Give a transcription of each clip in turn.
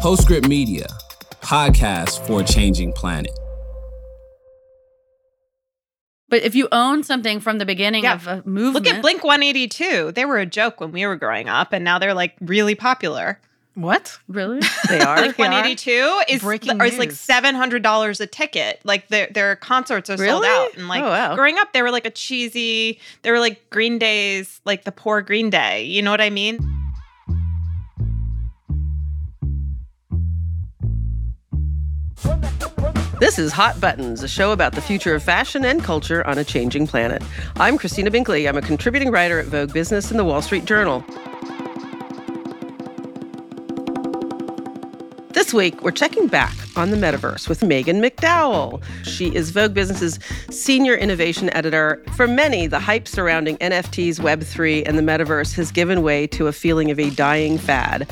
Postscript Media, podcast for a changing planet. But if you own something from the beginning Yeah. of a movement, Look at Blink 182. They were a joke when we were growing up, and now they're like really popular. What? Really? They are. Blink 182 is, Breaking or is like seven hundred dollars a ticket. Like their their concerts are sold out. And like Oh, wow. growing up, they were like a cheesy. They were like Green Day's, like the poor Green Day. You know what I mean? This is Hot Buttons, a show about the future of fashion and culture on a changing planet. I'm Christina Binkley. I'm a contributing writer at Vogue Business and the Wall Street Journal. This week, we're checking back on the metaverse with Maghan McDowell. She is Vogue Business's senior innovation editor. For many, the hype surrounding NFTs, Web3, and the metaverse has given way to a feeling of a dying fad.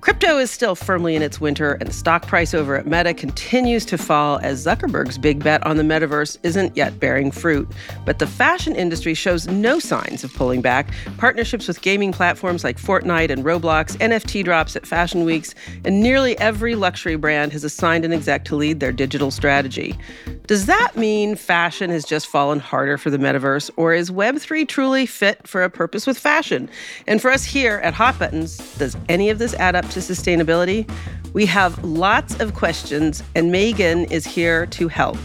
Crypto is still firmly in its winter, and the stock price over at Meta continues to fall as Zuckerberg's big bet on the metaverse isn't yet bearing fruit. But the fashion industry shows no signs of pulling back. Partnerships with gaming platforms like Fortnite and Roblox, NFT drops at fashion weeks, and nearly every luxury brand has assigned an exec to lead their digital strategy. Does that mean fashion has just fallen harder for the metaverse, or is Web3 truly fit for a purpose with fashion? And for us here at Hot Buttons, does any of this add up to sustainability? We have lots of questions, and Maghan is here to help.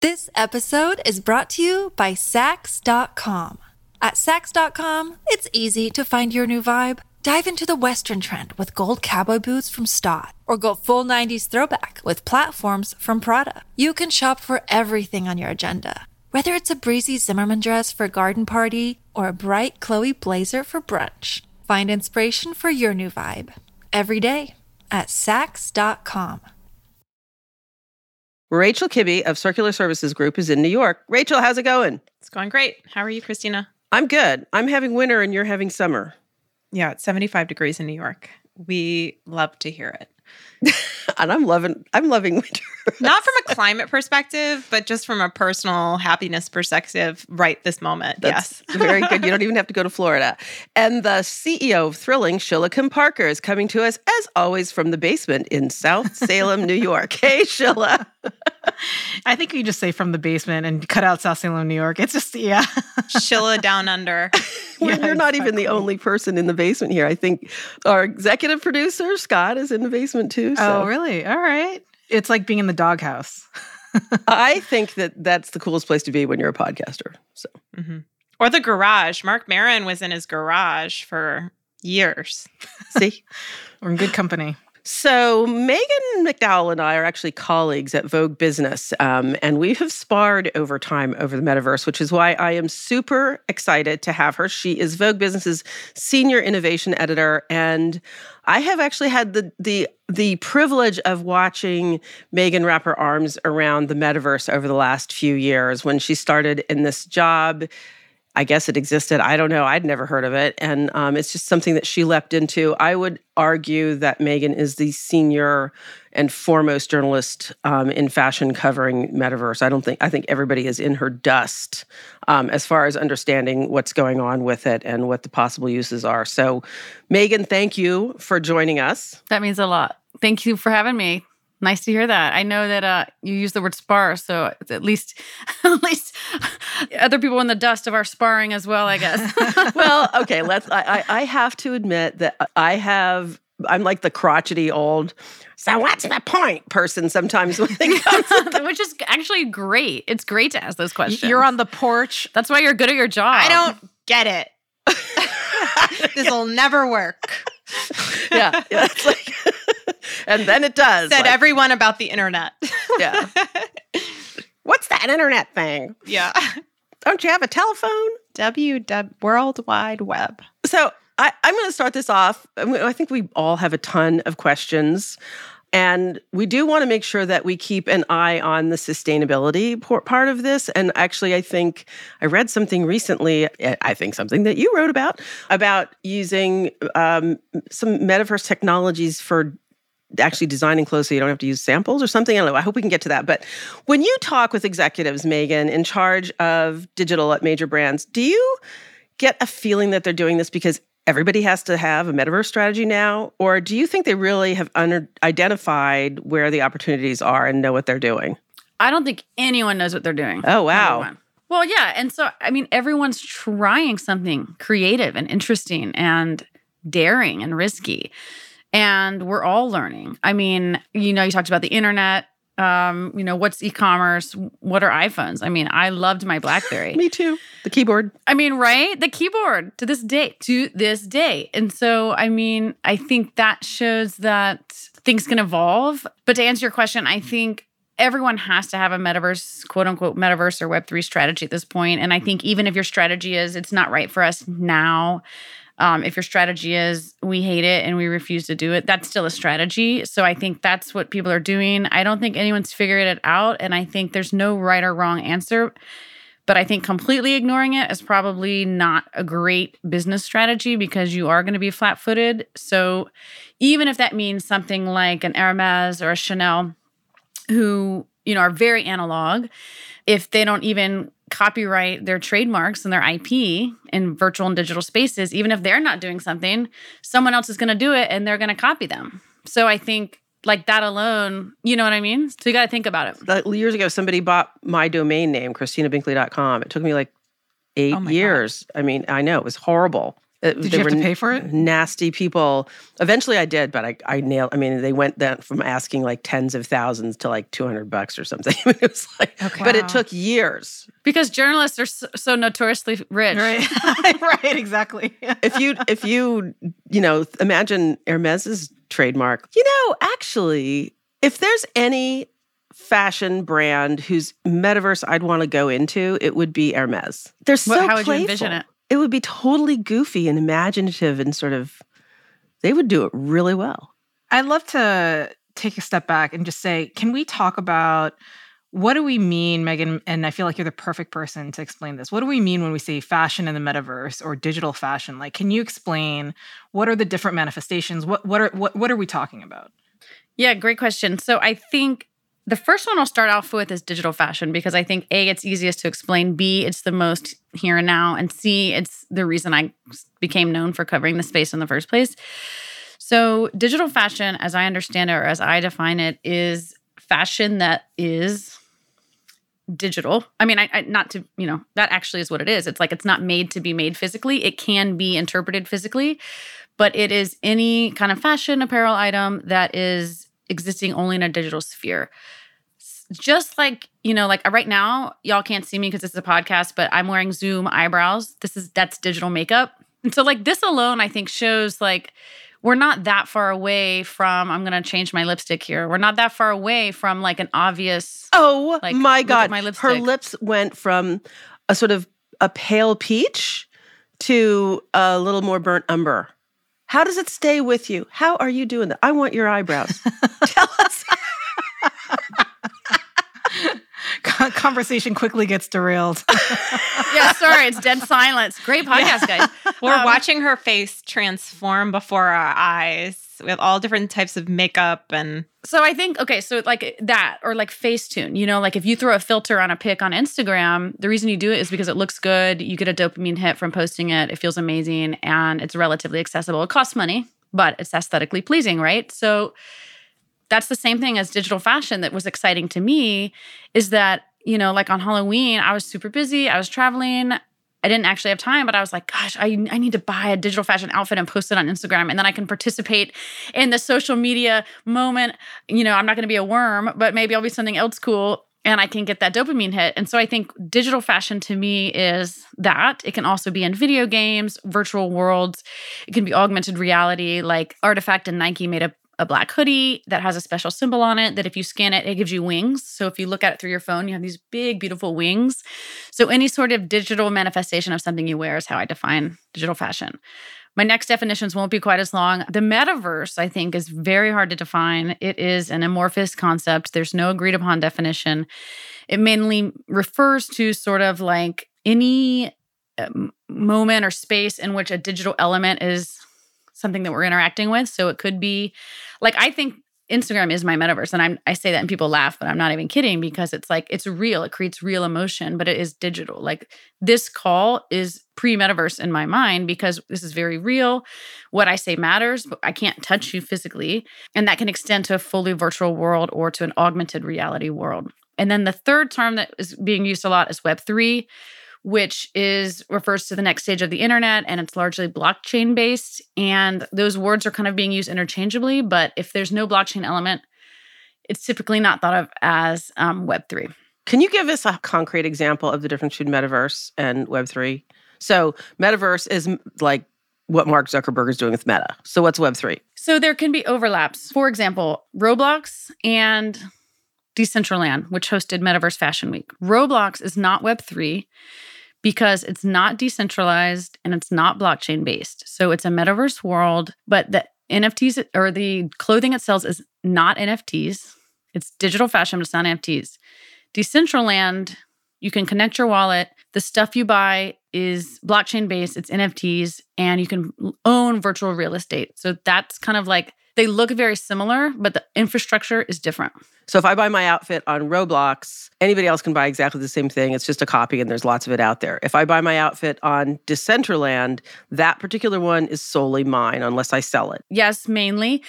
This episode is brought to you by Saks.com. At Saks.com, it's easy to find your new vibe. Dive into the Western trend with gold cowboy boots from Staud, or go full 90s throwback with platforms from Prada. You can shop for everything on your agenda, whether it's a breezy Zimmermann dress for a garden party or a bright Chloe blazer for brunch. Find inspiration for your new vibe every day at Saks.com. Rachel Kibbe of Circular Services Group is in New York. Rachel, how's it going? It's going great. How are you, Christina? I'm good. I'm having winter and you're having summer. Yeah, it's 75 degrees in New York. We love to hear it. And I'm loving I'm loving winter. Not from a climate perspective, but just from a personal happiness perspective right this moment. That's yes. very good. You don't even have to go to Florida. And the CEO of Thrilling, Shilla Kim-Parker, is coming to us, as always, from the basement in South Salem, New York. Hey, Shilla. I think you just say from the basement and cut out South Salem, New York. It's just yeah. Shilla down under. Well, Yeah, You're not even the only person in the basement here. I think our executive producer, Scott, is in the basement too. Oh, so Oh, really? All right. It's like being in the doghouse. I think that that's the coolest place to be when you're a podcaster. So Mhm. Or the garage. Marc Maron was in his garage for years. see. We're in good company. So, Maghan McDowell and I are actually colleagues at Vogue Business, um, and we have sparred over time over the metaverse, which is why I am super excited to have her. She is Vogue Business's senior innovation editor, and I have actually had the the the privilege of watching Maghan wrap her arms around the metaverse over the last few years. When she started in this job, I guess it existed. I don't know. I'd never heard of it. And um, it's just something that she leapt into. I would argue that Maghan is the senior and foremost journalist um, in fashion covering metaverse. I don't think, I think everybody is in her dust um, as far as understanding what's going on with it and what the possible uses are. So, Maghan, thank you for joining us. that means a lot. Thank you for having me. Nice to hear that. I know that uh, you use the word spar, so it's at least, at least, other people in the dust of our sparring as well. I guess. well, okay, let's. I, I I have to admit that I have. I'm like the crotchety old. So what's the point person sometimes when it comes to which is actually great. It's great to ask those questions. You're on the porch. That's why you're good at your job. I don't get it. this will never work. yeah, yeah it's like, and then it does. Said like, everyone about the internet. yeah. What's that internet thing? yeah. Don't you have a telephone? W W World Wide Web. So I, I'm going to start this off. I think we all have a ton of questions. And we do want to make sure that we keep an eye on the sustainability part of this. And actually, I think I read something recently, eh, I think something that you wrote about, about using um, some metaverse technologies for actually designing clothes so you don't have to use samples or something. I don't know. I hope we can get to that. But when you talk with executives, Maghan, in charge of digital at major brands, do you get a feeling that they're doing this because everybody has to have a metaverse strategy now? Or do you think they really have under- identified where the opportunities are and know what they're doing? I don't think anyone knows what they're doing. Oh, wow. Well, yeah. And so, I mean, everyone's trying something creative and interesting and daring and risky. And we're all learning. I mean, you know, you talked about the internet. Um, you know, what's e-commerce? What are iPhones? I mean, I loved my BlackBerry. Me too. The keyboard. I mean, right? The keyboard to this day, to this day. And so, I mean, I think that shows that things can evolve. But to answer your question, I think everyone has to have a metaverse, quote unquote, metaverse or Web3 strategy at this point. And I think even if your strategy is it's not right for us now, um, if your strategy is we hate it and we refuse to do it, that's still a strategy. So I think that's what people are doing. I don't think anyone's figured it out. And I think there's no right or wrong answer. But I think completely ignoring it is probably not a great business strategy because you are going to be flat footed. So even if that means something like an Hermes or a Chanel, who you know are very analog if they don't even copyright their trademarks and their IP in virtual and digital spaces even if they're not doing something someone else is going to do it and they're going to copy them so i think like that alone you know what i mean so you got to think about it Like, years ago, somebody bought my domain name, ChristinaBinkley.com. It took me like eight Oh my God. years. I mean, I know it was horrible. It- Did they you have to pay for it? Nasty people. Eventually, I did, but I, I nailed. I mean, they went then from asking like tens of thousands to like two hundred bucks or something. it was like, Okay. but Wow. it took years. because journalists are so, so notoriously rich Right. right. Exactly. if you if you you know imagine Hermes's trademark, you know, actually, if there's any fashion brand whose metaverse I'd want to go into, it would be Hermes. They're so how would you envision it? It would be totally goofy and imaginative and sort of. They would do it really well. I'd love to take a step back and just say, can we talk about what do we mean, Maghan? And I feel like you're the perfect person to explain this. What do we mean when we say fashion in the metaverse or digital fashion? Like, can you explain what are the different manifestations? What what are what what are we talking about? Yeah, great question. So I think the first one I'll start off with is digital fashion because I think A, it's easiest to explain, B, it's the most here and now, and C, it's the reason I became known for covering the space in the first place. So, digital fashion, as I understand it or as I define it, is fashion that is digital. I mean, I, I not to, you know, that actually is what it is. It's like it's not made to be made physically. It can be interpreted physically, but it is any kind of fashion apparel item that is existing only in a digital sphere. Just like, you know, like right now, y'all can't see me because this is a podcast, but I'm wearing Zoom eyebrows. This is that's digital makeup. And so like this alone, I think shows like we're not that far away from I'm gonna change my lipstick here. We're not that far away from like an obvious Oh Like, my god! my lipstick. Her lips went from a sort of a pale peach to a little more burnt umber. How does it stay with you? How are you doing that? I want your eyebrows. Tell us. Con- Conversation quickly gets derailed. Yeah, sorry, it's dead silence. Great podcast, guys. We're Um, watching her face transform before our eyes with all different types of makeup and So I think okay, so like that or like Facetune, you know, like if you throw a filter on a pic on Instagram, the reason you do it is because it looks good, you get a dopamine hit from posting it, it feels amazing and it's relatively accessible. It costs money, but it's aesthetically pleasing, right? So that's the same thing as digital fashion that was exciting to me is that, you know, like on Halloween, I was super busy, I was traveling, I didn't actually have time, but I was like, gosh, I, I need to buy a digital fashion outfit and post it on Instagram. And then I can participate in the social media moment. You know, I'm not going to be a worm, but maybe I'll be something else cool and I can get that dopamine hit. And so I think digital fashion to me is that. It can also be in video games, virtual worlds, it can be augmented reality, like RTFKT and Nike made a a black hoodie that has a special symbol on it that if you scan it, it gives you wings. So if you look at it through your phone, you have these big, beautiful wings. So any sort of digital manifestation of something you wear is how I define digital fashion. My next definitions won't be quite as long. The metaverse, I think, is very hard to define. It is an amorphous concept. There's no agreed upon definition. It mainly refers to sort of like any um, moment or space in which a digital element is something that we're interacting with. So it could be like I think Instagram is my metaverse. And I'm I say that and people laugh, but I'm not even kidding because it's like it's real. It creates real emotion, but it is digital. Like this call is pre-metaverse in my mind because this is very real. What I say matters, but I can't touch you physically. And that can extend to a fully virtual world or to an augmented reality world. And then the third term that is being used a lot is Web3 which is refers to the next stage of the internet and it's largely blockchain based and those words are kind of being used interchangeably but if there's no blockchain element it's typically not thought of as um, web3 Can you give us a concrete example of the difference between metaverse and Web3? So, metaverse is like what Mark Zuckerberg is doing with Meta. So, what's Web3? so there can be overlaps for example roblox and decentraland which hosted metaverse fashion week roblox is not web3 because it's not decentralized and it's not blockchain based. So it's a metaverse world, but the NFTs or the clothing it sells is not NFTs. It's digital fashion, but it's not NFTs. Decentraland, you can connect your wallet. The stuff you buy is blockchain based, it's NFTs, and you can own virtual real estate. So that's kind of like they look very similar, but the infrastructure is different. So, if I buy my outfit on Roblox, anybody else can buy exactly the same thing. It's just a copy and there's lots of it out there. If I buy my outfit on Decentraland, that particular one is solely mine unless I sell it. Yes, mainly.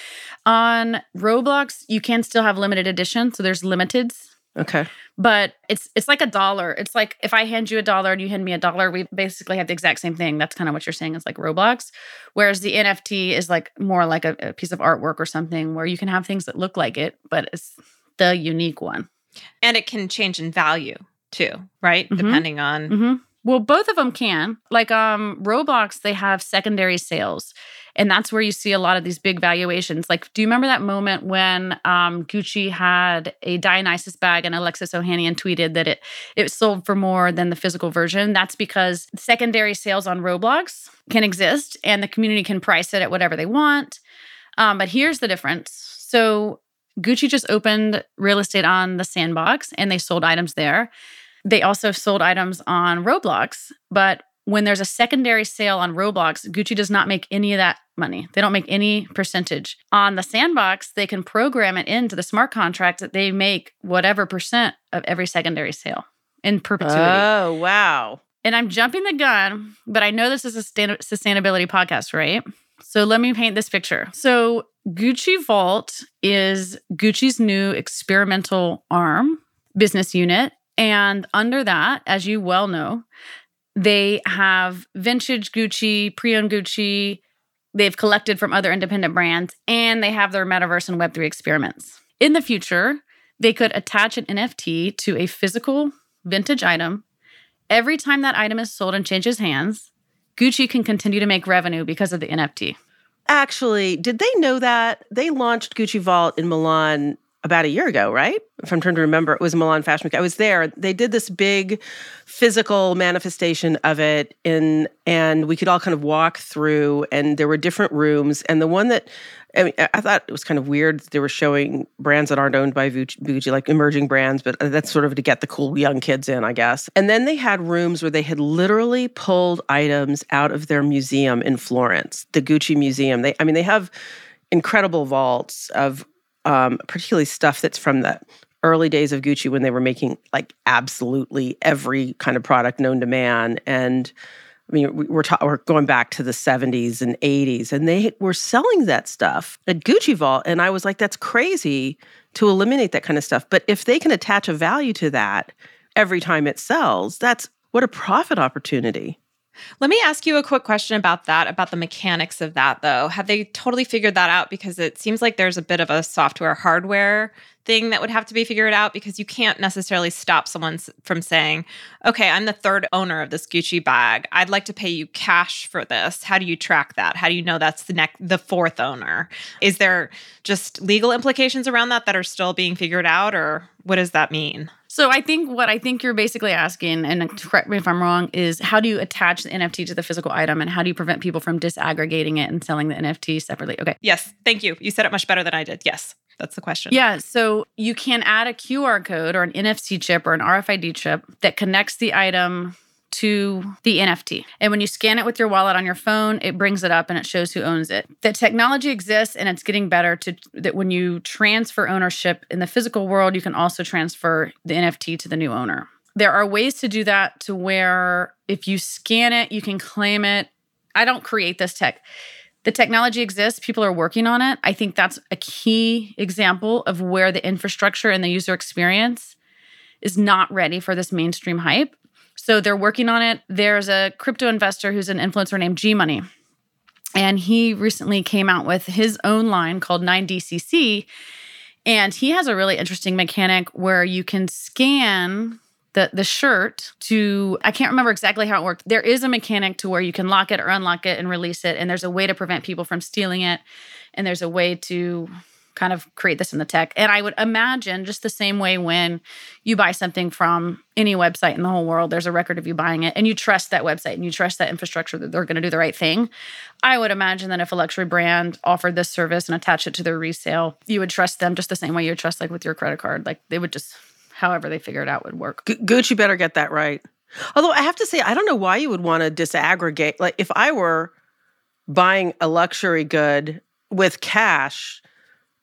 On Roblox, you can still have limited edition, so there's limiteds, Okay. but it's it's like a dollar. It's like if I hand you a dollar and you hand me a dollar, we basically have the exact same thing. That's kind of what you're saying. It's like Roblox, whereas the NFT is like more like a, a piece of artwork or something where you can have things that look like it, but it's the unique one. And it can change in value too, right? Mhm. Depending on hmm Well, both of them can. Like um Roblox, they have secondary sales. And that's where you see a lot of these big valuations. Like, do you remember that moment when um, Gucci had a Dionysus bag and Alexis Ohanian tweeted that it it sold for more than the physical version? That's because secondary sales on Roblox can exist and the community can price it at whatever they want. Um, but here's the difference. So Gucci just opened real estate on the sandbox and they sold items there. They also sold items on Roblox, but when there's a secondary sale on Roblox, Gucci does not make any of that money. They don't make any percentage. On the sandbox, they can program it into the smart contract that they make whatever percent of every secondary sale in perpetuity. Oh, wow. and I'm jumping the gun, but I know this is a sustain- sustainability podcast, right? So let me paint this picture. So Gucci Vault is Gucci's new experimental arm business unit. And under that, as you well know, they have vintage Gucci, pre owned Gucci. They've collected from other independent brands, and they have their metaverse and Web3 experiments. In the future, they could attach an NFT to a physical vintage item. Every time that item is sold and changes hands, Gucci can continue to make revenue because of the NFT. Actually, did they know that? They launched Gucci Vault in Milan about a year ago, right? If I'm trying to remember, it was Milan Fashion Week. I was there. They did this big physical manifestation of it in and we could all kind of walk through and there were different rooms and the one that I mean, I thought it was kind of weird. They were showing brands that aren't owned by Gucci, Gucci, like emerging brands, but uh, that's sort of to get the cool young kids in, I guess. And then they had rooms where they had literally pulled items out of their museum in Florence, the Gucci Museum. They, I mean, they have incredible vaults of um, particularly stuff that's from the early days of Gucci when they were making like absolutely every kind of product known to man. And I mean, we- we're, ta- we're going back to the 70s and 80s, and they were selling that stuff at Gucci Vault. And I was like, that's crazy to eliminate that kind of stuff. But if they can attach a value to that every time it sells, that's what a profit opportunity. Let me ask you a quick question about that, about the mechanics of that, though. Have they totally figured that out? Because it seems like there's a bit of a software hardware thing that would have to be figured out because you can't necessarily stop someone from saying, okay, I'm the third owner of this Gucci bag. I'd like to pay you cash for this. How do you track that? How do you know that's the next, the fourth owner? Is there just legal implications around that that are still being figured out, or what does that mean? So I think what I think you're basically asking, and correct me if I'm wrong, is how do you attach the NFT to the physical item and how do you prevent people from disaggregating it and selling the NFT separately? Okay. Yes, thank you. You said it much better than I did. Yes, that's the question. Yeah, so you can add a QR code or an NFC chip or an RFID chip that connects the item to the NFT. And when you scan it with your wallet on your phone, it brings it up and it shows who owns it. The technology exists and it's getting better to that when you transfer ownership in the physical world, you can also transfer the NFT to the new owner. There are ways to do that to where if you scan it, you can claim it. I don't create this tech. The technology exists, people are working on it. I think that's a key example of where the infrastructure and the user experience is not ready for this mainstream hype. So they're working on it. There's a crypto investor who's an influencer named G Money. And he recently came out with his own line called 9DCC. And he has a really interesting mechanic where you can scan the the shirt to I can't remember exactly how it worked. There is a mechanic to where you can lock it or unlock it and release it and there's a way to prevent people from stealing it and there's a way to kind of create this in the tech. And I would imagine just the same way when you buy something from any website in the whole world, there's a record of you buying it and you trust that website and you trust that infrastructure that they're going to do the right thing. I would imagine that if a luxury brand offered this service and attached it to their resale, you would trust them just the same way you would trust like with your credit card. Like they would just however they figure it out would work. Gu- Gucci better get that right. Although I have to say, I don't know why you would want to disaggregate. Like if I were buying a luxury good with cash,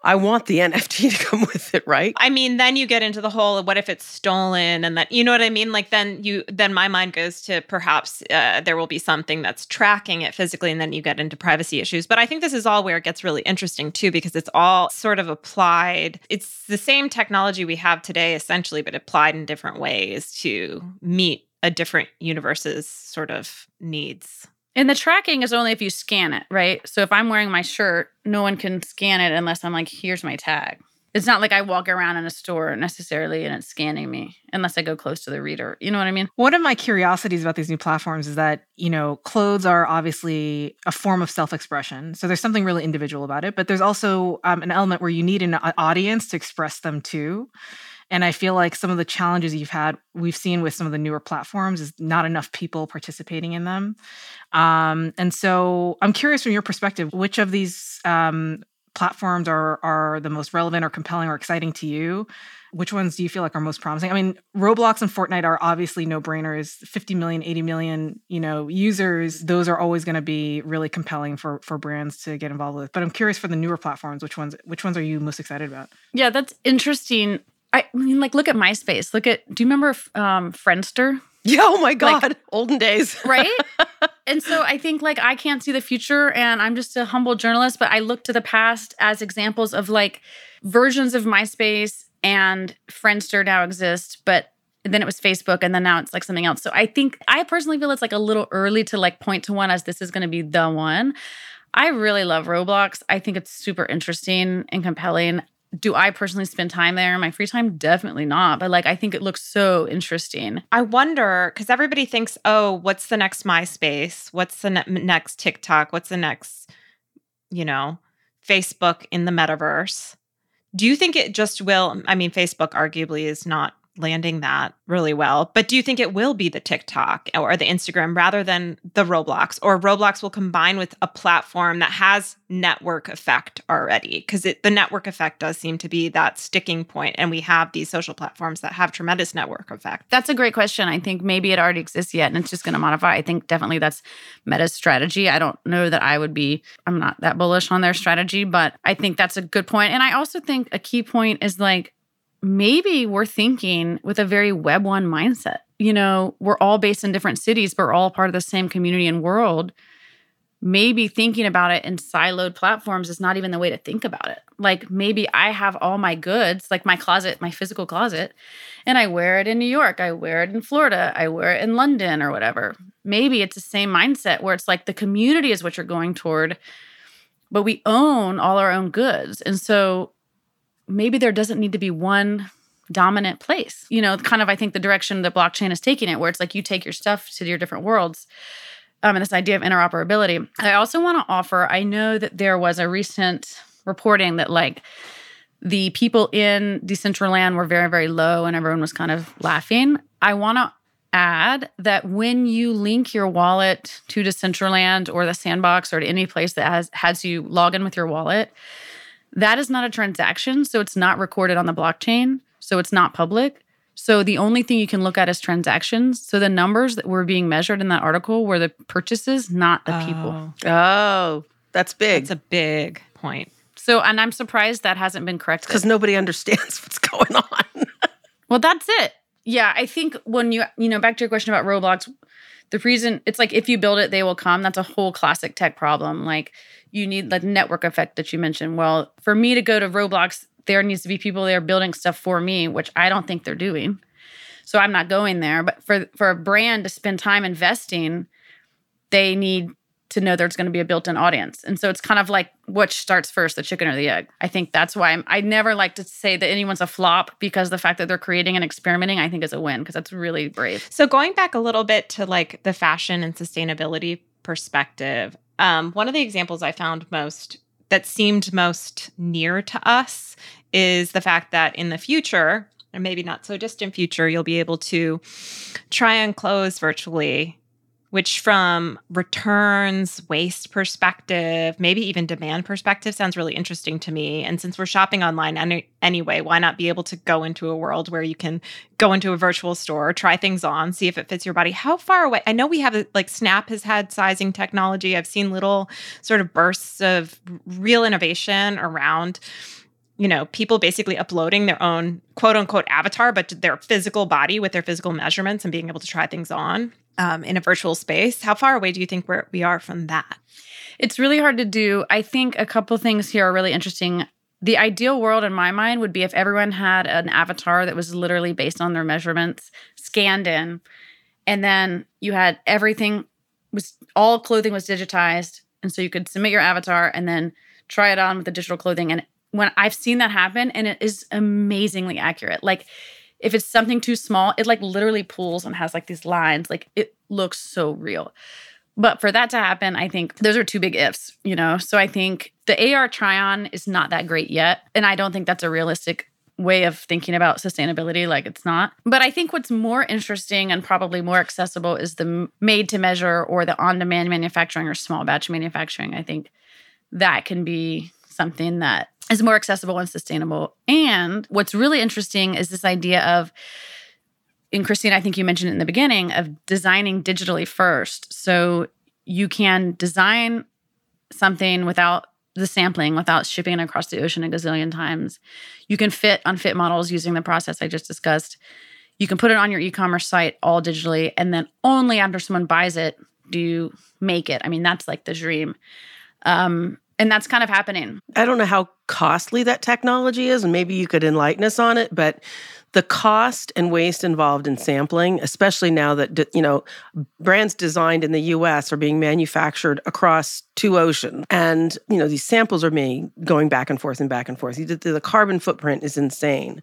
I want the NFT to come with it, right? I mean, then you get into the whole what if it's stolen and that you know what I mean? Like then you then my mind goes to perhaps uh, there will be something that's tracking it physically and then you get into privacy issues. But I think this is all where it gets really interesting too because it's all sort of applied. It's the same technology we have today essentially but applied in different ways to meet a different universe's sort of needs. And the tracking is only if you scan it, right? So if I'm wearing my shirt, no one can scan it unless I'm like, here's my tag. It's not like I walk around in a store necessarily and it's scanning me unless I go close to the reader. You know what I mean? One of my curiosities about these new platforms is that, you know, clothes are obviously a form of self expression. So there's something really individual about it, but there's also um, an element where you need an audience to express them too. And I feel like some of the challenges you've had, we've seen with some of the newer platforms, is not enough people participating in them. Um, and so I'm curious from your perspective, which of these um, platforms are are the most relevant or compelling or exciting to you? Which ones do you feel like are most promising? I mean, Roblox and Fortnite are obviously no brainers. 50 million, 80 million, you know, users. Those are always going to be really compelling for for brands to get involved with. But I'm curious for the newer platforms, which ones which ones are you most excited about? Yeah, that's interesting. I mean, like, look at MySpace. Look at, do you remember um, Friendster? Yeah, oh my God. Like, Olden days. right? and so I think, like, I can't see the future and I'm just a humble journalist, but I look to the past as examples of like versions of MySpace and Friendster now exist, but then it was Facebook and then now it's like something else. So I think I personally feel it's like a little early to like point to one as this is going to be the one. I really love Roblox. I think it's super interesting and compelling do I personally spend time there in my free time? Definitely not. But like, I think it looks so interesting. I wonder because everybody thinks, oh, what's the next MySpace? What's the ne- next TikTok? What's the next, you know, Facebook in the metaverse? Do you think it just will? I mean, Facebook arguably is not landing that really well. But do you think it will be the TikTok or the Instagram rather than the Roblox? Or Roblox will combine with a platform that has network effect already? Because the network effect does seem to be that sticking point, And we have these social platforms that have tremendous network effect. That's a great question. I think maybe it already exists yet and it's just going to modify. I think definitely that's Meta's strategy. I don't know that I would be, I'm not that bullish on their strategy, but I think that's a good point. And I also think a key point is like, maybe we're thinking with a very web one mindset. You know, we're all based in different cities, but we're all part of the same community and world. Maybe thinking about it in siloed platforms is not even the way to think about it. Like maybe I have all my goods, like my closet, my physical closet, and I wear it in New York, I wear it in Florida, I wear it in London or whatever. Maybe it's the same mindset where it's like the community is what you're going toward, but we own all our own goods. And so maybe there doesn't need to be one dominant place. You know, kind of I think the direction that blockchain is taking it, where it's like you take your stuff to your different worlds. Um, and this idea of interoperability. I also want to offer, I know that there was a recent reporting that like the people in Decentraland were very, very low and everyone was kind of laughing. I want to add that when you link your wallet to Decentraland or the sandbox or to any place that has has you log in with your wallet, that is not a transaction. So it's not recorded on the blockchain. So it's not public. So the only thing you can look at is transactions. So the numbers that were being measured in that article were the purchases, not the people. Oh, Oh, that's big. That's a big point. So, and I'm surprised that hasn't been corrected. Because nobody understands what's going on. Well, that's it. Yeah, I think when you you know back to your question about Roblox, the reason it's like if you build it, they will come. That's a whole classic tech problem. Like you need the network effect that you mentioned. Well, for me to go to Roblox, there needs to be people there building stuff for me, which I don't think they're doing. So I'm not going there. But for for a brand to spend time investing, they need to know there's going to be a built-in audience. And so it's kind of like which starts first, the chicken or the egg. I think that's why I'm, I never like to say that anyone's a flop because the fact that they're creating and experimenting, I think is a win because that's really brave. So going back a little bit to like the fashion and sustainability perspective, um, one of the examples I found most that seemed most near to us is the fact that in the future, or maybe not so distant future, you'll be able to try on clothes virtually, which from returns, waste perspective, maybe even demand perspective sounds really interesting to me. And since we're shopping online any, anyway, why not be able to go into a world where you can go into a virtual store, try things on, see if it fits your body? How far away? I know we have a, like Snap has had sizing technology. I've seen little sort of bursts of real innovation around you know, people basically uploading their own quote unquote avatar, but their physical body with their physical measurements and being able to try things on um, in a virtual space. How far away do you think we're, we are from that? It's really hard to do. I think a couple things here are really interesting. The ideal world in my mind would be if everyone had an avatar that was literally based on their measurements scanned in, and then you had everything was all clothing was digitized, and so you could submit your avatar and then try it on with the digital clothing. And when I've seen that happen, and it is amazingly accurate. Like if it's something too small, it like literally pulls and has like these lines. Like it looks so real. But for that to happen, I think those are two big ifs, you know? So I think the AR try on is not that great yet. And I don't think that's a realistic way of thinking about sustainability. Like it's not. But I think what's more interesting and probably more accessible is the made to measure or the on demand manufacturing or small batch manufacturing. I think that can be something that is more accessible and sustainable. And what's really interesting is this idea of, and Christine, I think you mentioned it in the beginning, of designing digitally first. So you can design something without the sampling, without shipping it across the ocean a gazillion times. You can fit unfit models using the process I just discussed. You can put it on your e commerce site all digitally. And then only after someone buys it do you make it. I mean, that's like the dream. Um, and that's kind of happening. I don't know how costly that technology is, and maybe you could enlighten us on it, but the cost and waste involved in sampling, especially now that you know brands designed in the US are being manufactured across two oceans and you know these samples are being going back and forth and back and forth. The carbon footprint is insane.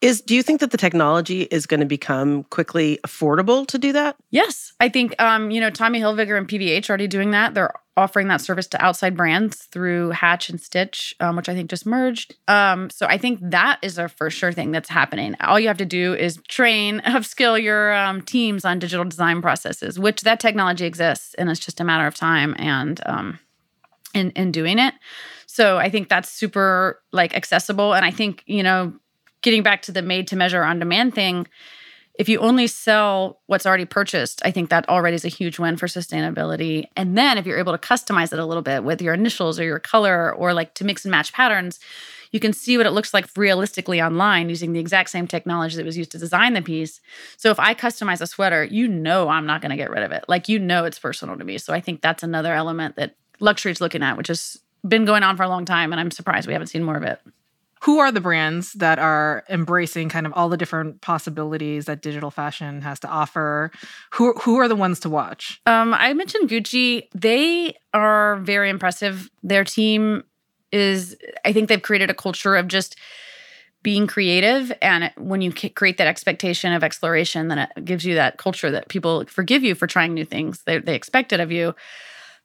Is do you think that the technology is going to become quickly affordable to do that? Yes, I think um, you know Tommy Hilfiger and PVH are already doing that. They're offering that service to outside brands through Hatch and Stitch, um, which I think just merged. Um, so I think that is a for sure thing that's happening. All you have to do is train, upskill your um, teams on digital design processes, which that technology exists, and it's just a matter of time and um, in in doing it. So I think that's super like accessible, and I think you know getting back to the made to measure on demand thing, if you only sell what's already purchased, I think that already is a huge win for sustainability. And then if you're able to customize it a little bit with your initials or your color or like to mix and match patterns, you can see what it looks like realistically online using the exact same technology that was used to design the piece. So if I customize a sweater, you know I'm not going to get rid of it. Like you know it's personal to me. So I think that's another element that luxury is looking at, which has been going on for a long time and I'm surprised we haven't seen more of it who are the brands that are embracing kind of all the different possibilities that digital fashion has to offer? Who who are the ones to watch? Um, I mentioned Gucci. They are very impressive. Their team is, I think, they've created a culture of just being creative and when you create that expectation of exploration then it gives you that culture that people forgive you for trying new things they, they expect it of you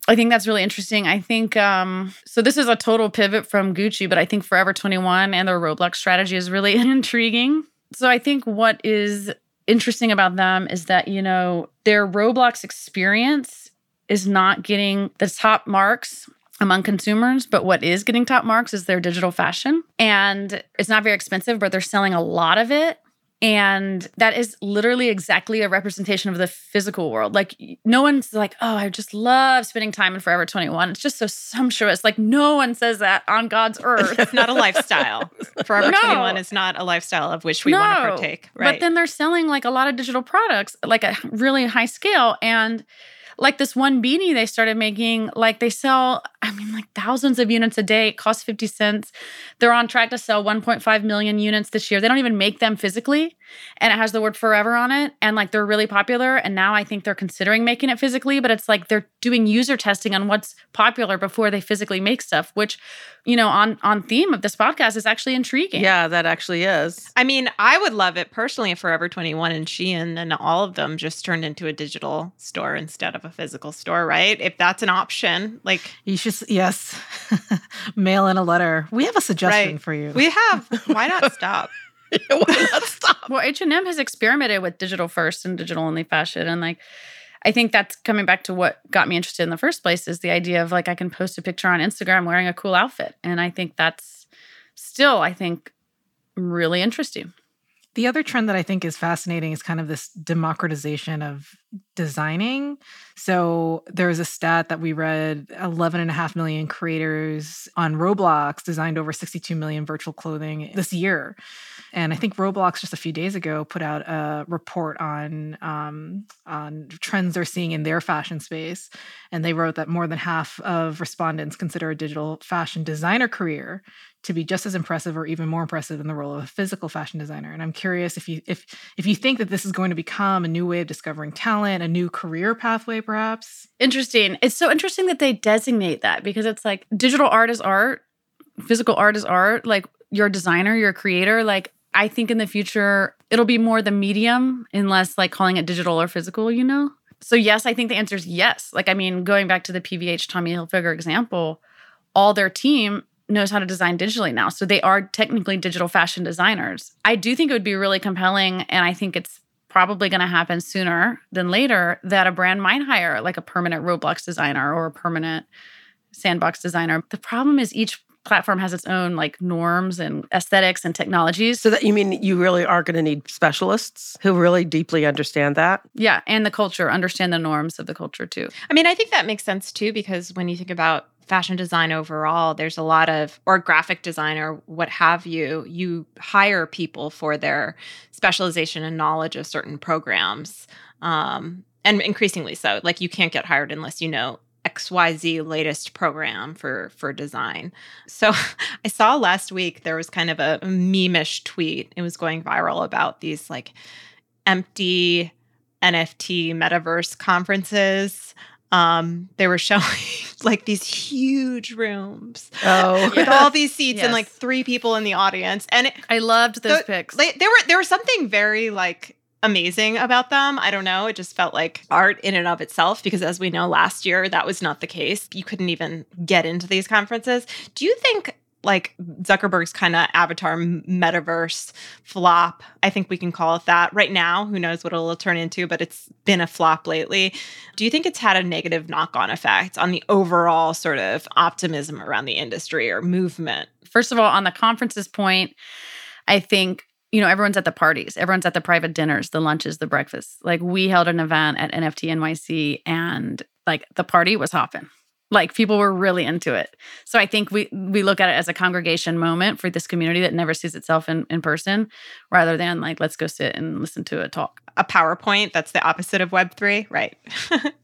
I think that's really interesting. I think um, so. This is a total pivot from Gucci, but I think Forever 21 and their Roblox strategy is really intriguing. So I think what is interesting about them is that, you know, their Roblox experience is not getting the top marks among consumers, but what is getting top marks is their digital fashion. And it's not very expensive, but they're selling a lot of it And that is literally exactly a representation of the physical world. Like, no one's like, oh, I just love spending time in Forever 21. It's just so sumptuous. Like, no one says that on God's earth. It's not a lifestyle. Forever No. 21 is not a lifestyle of which we want to partake. Right. But then they're selling like a lot of digital products, like a really high scale. And like this one beanie they started making, like they sell, I mean, like thousands of units a day. It costs 50 cents. They're on track to sell 1.5 million units this year. They don't even make them physically. And it has the word forever on it. And like they're really popular. And now I think they're considering making it physically, but it's like they're doing user testing on what's popular before they physically make stuff, which, you know, on on theme of this podcast is actually intriguing. Yeah, that actually is. I mean, I would love it personally if Forever 21 and Shein and all of them just turned into a digital store instead of a physical store, right? If that's an option, like You should, yes, mail in a letter. We have a suggestion Right. for you. we have, why not stop? Why not stop? Well, H&M has experimented with digital first and digital only fashion and like I think that's coming back to what got me interested in the first place is the idea of like I can post a picture on Instagram wearing a cool outfit and I think that's still I think really interesting. The other trend that I think is fascinating is kind of this democratization of designing. So there's a stat that we read 11 and a half million creators on Roblox designed over 62 million virtual clothing this year. And I think Roblox just a few days ago put out a report on um, on trends they're seeing in their fashion space, and they wrote that more than half of respondents consider a digital fashion designer career to be just as impressive or even more impressive in the role of a physical fashion designer. And I'm curious if you if if you think that this is going to become a new way of discovering talent, a new career pathway, perhaps. Interesting. It's so interesting that they designate that because it's like digital art is art, physical art is art. Like you're a designer, you're a creator. Like I think in the future it'll be more the medium and less like calling it digital or physical, you know? So yes, I think the answer is yes. Like I mean, going back to the PVH Tommy Hilfiger example, all their team knows how to design digitally now. So they are technically digital fashion designers. I do think it would be really compelling and I think it's probably going to happen sooner than later that a brand might hire like a permanent Roblox designer or a permanent sandbox designer. The problem is each platform has its own like norms and aesthetics and technologies. So that you mean you really are going to need specialists who really deeply understand that? yeah, and the culture, understand the norms of the culture too. I mean, I think that makes sense too, because when you think about fashion design overall, there's a lot of, or graphic design or what have you, you hire people for their specialization and knowledge of certain programs. Um, and increasingly so. Like you can't get hired unless you know XYZ latest program for for design. So I saw last week there was kind of a meme-ish tweet. It was going viral about these like empty NFT metaverse conferences. Um, they were showing like these huge rooms Oh, with all these seats and like three people in the audience. And it, I loved those the- pics. they, there were there was something very like amazing about them. I don't know. It just felt like art in and of itself because as we know last year that was not the case. You couldn't even get into these conferences. Do you think like Zuckerberg's kind of avatar metaverse flop, I think we can call it that. Right now, who knows what it'll turn into, but it's been a flop lately. Do you think it's had a negative knock-on effect on the overall sort of optimism around the industry or movement? First of all, on the conferences point, I think you know everyone's at the parties, everyone's at the private dinners, the lunches, the breakfasts. Like we held an event at NFT NYC, and like the party was hopping. Like people were really into it. So I think we we look at it as a congregation moment for this community that never sees itself in, in person, rather than like let's go sit and listen to a talk. A PowerPoint that's the opposite of Web3, right?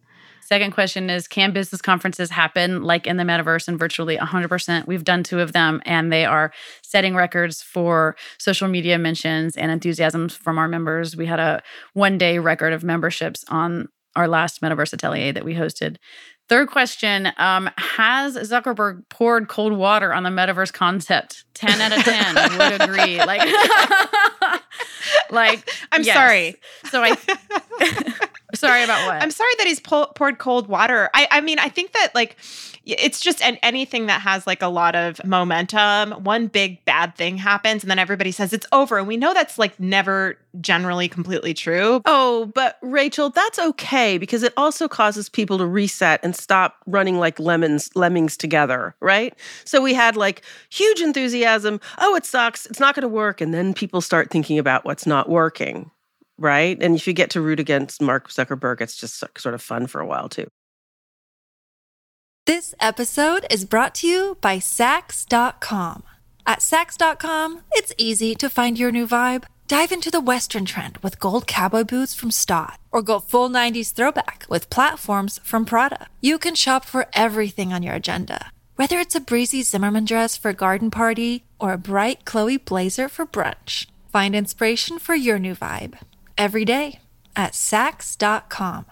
Second question is Can business conferences happen like in the metaverse and virtually 100%? We've done two of them and they are setting records for social media mentions and enthusiasms from our members. We had a one day record of memberships on our last Metaverse Atelier that we hosted. Third question um, Has Zuckerberg poured cold water on the metaverse concept? 10 out of 10 would agree. Like, like I'm yes. sorry. So I sorry about what? I'm sorry that he's pull, poured cold water. I, I mean, I think that like it's just an, anything that has like a lot of momentum. One big bad thing happens, and then everybody says it's over, and we know that's like never generally completely true. Oh, but Rachel, that's okay because it also causes people to reset and stop running like lemons, lemmings together, right? So we had like huge enthusiasm. Oh, it sucks. It's not going to work. And then people start thinking about what's not working, right? And if you get to root against Mark Zuckerberg, it's just sort of fun for a while too. This episode is brought to you by Saks.com. At Saks.com, it's easy to find your new vibe. Dive into the Western trend with gold cowboy boots from Staud, or go full 90s throwback with platforms from Prada. You can shop for everything on your agenda, whether it's a breezy Zimmermann dress for a garden party or a bright Chloe blazer for brunch. Find inspiration for your new vibe every day at Saks.com.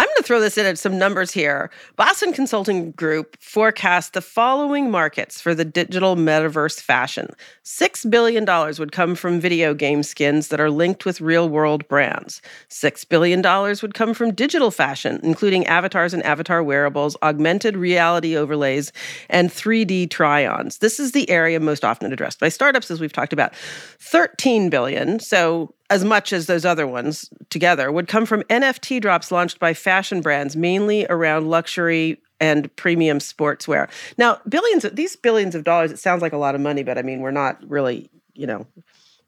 I'm going to throw this in at some numbers here. Boston Consulting Group forecast the following markets for the digital metaverse fashion $6 billion would come from video game skins that are linked with real world brands. $6 billion would come from digital fashion, including avatars and avatar wearables, augmented reality overlays, and 3D try ons. This is the area most often addressed by startups, as we've talked about. 13 billion, so as much as those other ones together, would come from NFT drops launched by fashion brands, mainly around luxury and premium sportswear. Now, billions of these billions of dollars, it sounds like a lot of money, but I mean, we're not really, you know,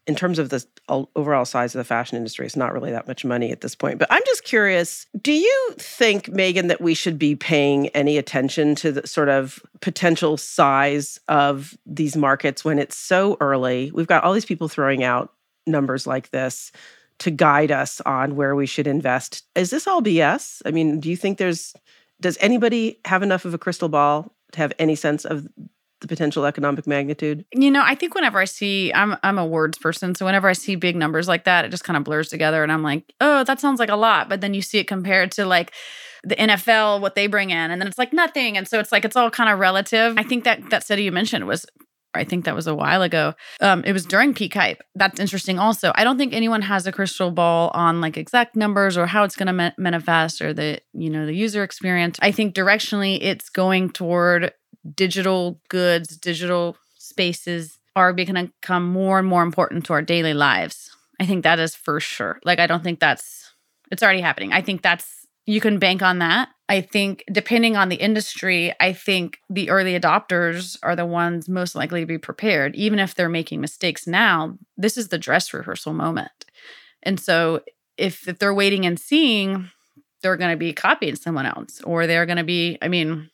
in terms of the overall size of the fashion industry, it's not really that much money at this point. But I'm just curious do you think, Maghan, that we should be paying any attention to the sort of potential size of these markets when it's so early? We've got all these people throwing out numbers like this to guide us on where we should invest. Is this all BS? I mean, do you think there's, does anybody have enough of a crystal ball to have any sense of the potential economic magnitude? You know, I think whenever I see, I'm I'm a words person, so whenever I see big numbers like that, it just kind of blurs together, and I'm like, oh, that sounds like a lot. But then you see it compared to like the NFL, what they bring in, and then it's like nothing, and so it's like it's all kind of relative. I think that that study you mentioned was I think that was a while ago. Um, it was during peak hype. That's interesting. Also, I don't think anyone has a crystal ball on like exact numbers or how it's going to ma- manifest or the you know the user experience. I think directionally, it's going toward digital goods, digital spaces are going to more and more important to our daily lives. I think that is for sure. Like, I don't think that's it's already happening. I think that's you can bank on that. I think depending on the industry, I think the early adopters are the ones most likely to be prepared. Even if they're making mistakes now, this is the dress rehearsal moment. And so if, if they're waiting and seeing, they're going to be copying someone else or they're going to be, I mean,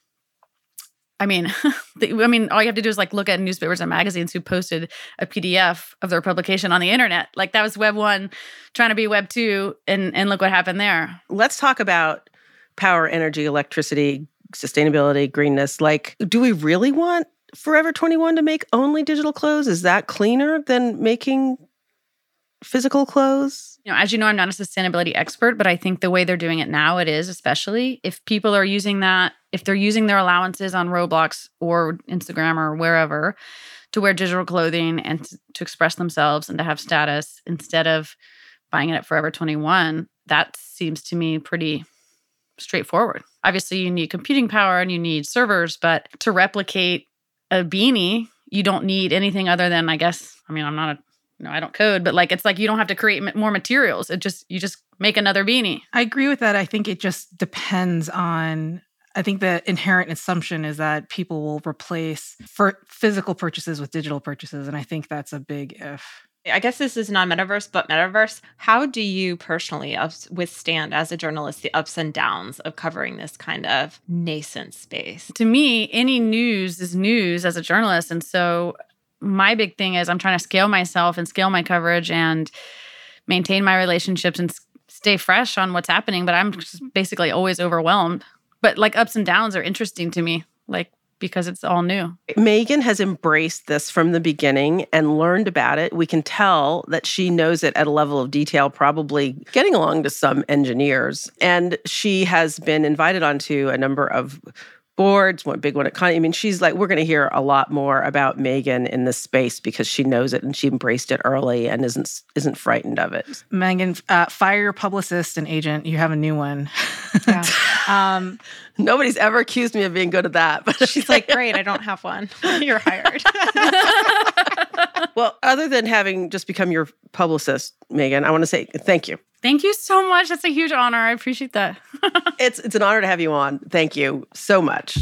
I mean, I mean, all you have to do is like look at newspapers and magazines who posted a PDF of their publication on the internet. Like that was Web one trying to be Web two, and and look what happened there. Let's talk about power, energy, electricity, sustainability, greenness. Like, do we really want Forever 21 to make only digital clothes? Is that cleaner than making physical clothes? You know, as you know, I'm not a sustainability expert, but I think the way they're doing it now, it is especially if people are using that, if they're using their allowances on Roblox or Instagram or wherever to wear digital clothing and to, express themselves and to have status instead of buying it at Forever 21, that seems to me pretty straightforward. Obviously, you need computing power and you need servers, but to replicate a beanie, you don't need anything other than, I guess, I mean, I'm not a no, I don't code, but like it's like you don't have to create more materials. It just you just make another beanie. I agree with that. I think it just depends on I think the inherent assumption is that people will replace for physical purchases with digital purchases and I think that's a big if. I guess this is not metaverse, but metaverse. How do you personally withstand, as a journalist, the ups and downs of covering this kind of nascent space? To me, any news is news as a journalist. And so my big thing is I'm trying to scale myself and scale my coverage and maintain my relationships and stay fresh on what's happening. But I'm basically always overwhelmed. But like ups and downs are interesting to me, like because it's all new. Maghan has embraced this from the beginning and learned about it. We can tell that she knows it at a level of detail, probably getting along to some engineers. And she has been invited onto a number of boards, one big one at Connie. I mean, she's like, we're going to hear a lot more about Maghan in this space because she knows it and she embraced it early and isn't isn't frightened of it. Maghan, uh, fire your publicist and agent. You have a new one. Yeah. um, Nobody's ever accused me of being good at that, but She's like, great, I don't have one. You're hired. well, other than having just become your publicist, Maghan, I want to say thank you. Thank you so much. That's a huge honor. I appreciate that. It's it's an honor to have you on. Thank you so much.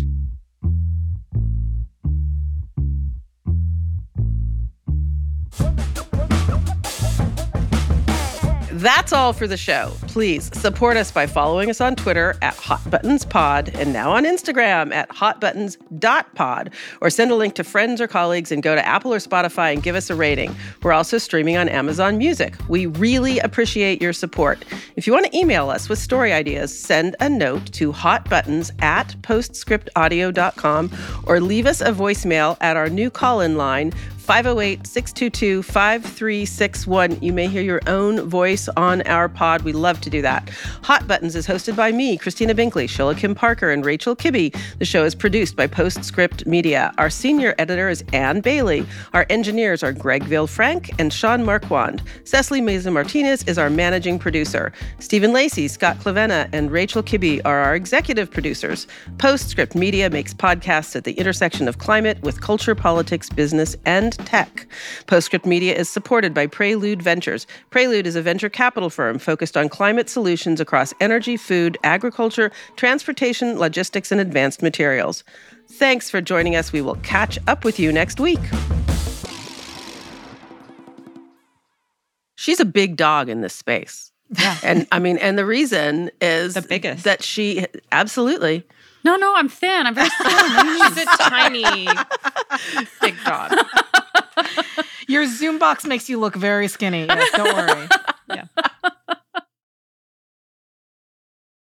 That's all for the show. Please support us by following us on Twitter at HotButtonsPod and now on Instagram at hotbuttons.pod or send a link to friends or colleagues and go to Apple or Spotify and give us a rating. We're also streaming on Amazon Music. We really appreciate your support. If you want to email us with story ideas, send a note to hotbuttons at postscriptaudio.com or leave us a voicemail at our new call in line 508 622 5361. You may hear your own voice on our pod. We love to do that. Hot Buttons is hosted by me, Christina Binkley, Shilla Kim-Parker, and Rachel Kibbe. The show is produced by Postscript Media. Our senior editor is Ann Bailey. Our engineers are Greg Villefrank and Sean Marquand. Cecily Meza Martinez is our managing producer. Stephen Lacey, Scott Clavenna, and Rachel Kibbe are our executive producers. Postscript Media makes podcasts at the intersection of climate with culture, politics, business, and tech. Postscript Media is supported by Prelude Ventures. Prelude is a venture capital firm focused on climate solutions across energy, food, agriculture, transportation, logistics, and advanced materials. Thanks for joining us. We will catch up with you next week. She's a big dog in this space. Yeah. And I mean, and the reason is The biggest. that she absolutely No, no, I'm thin. I'm very thin. She's a tiny big dog. Your Zoom box makes you look very skinny. Yes, don't worry. Yeah.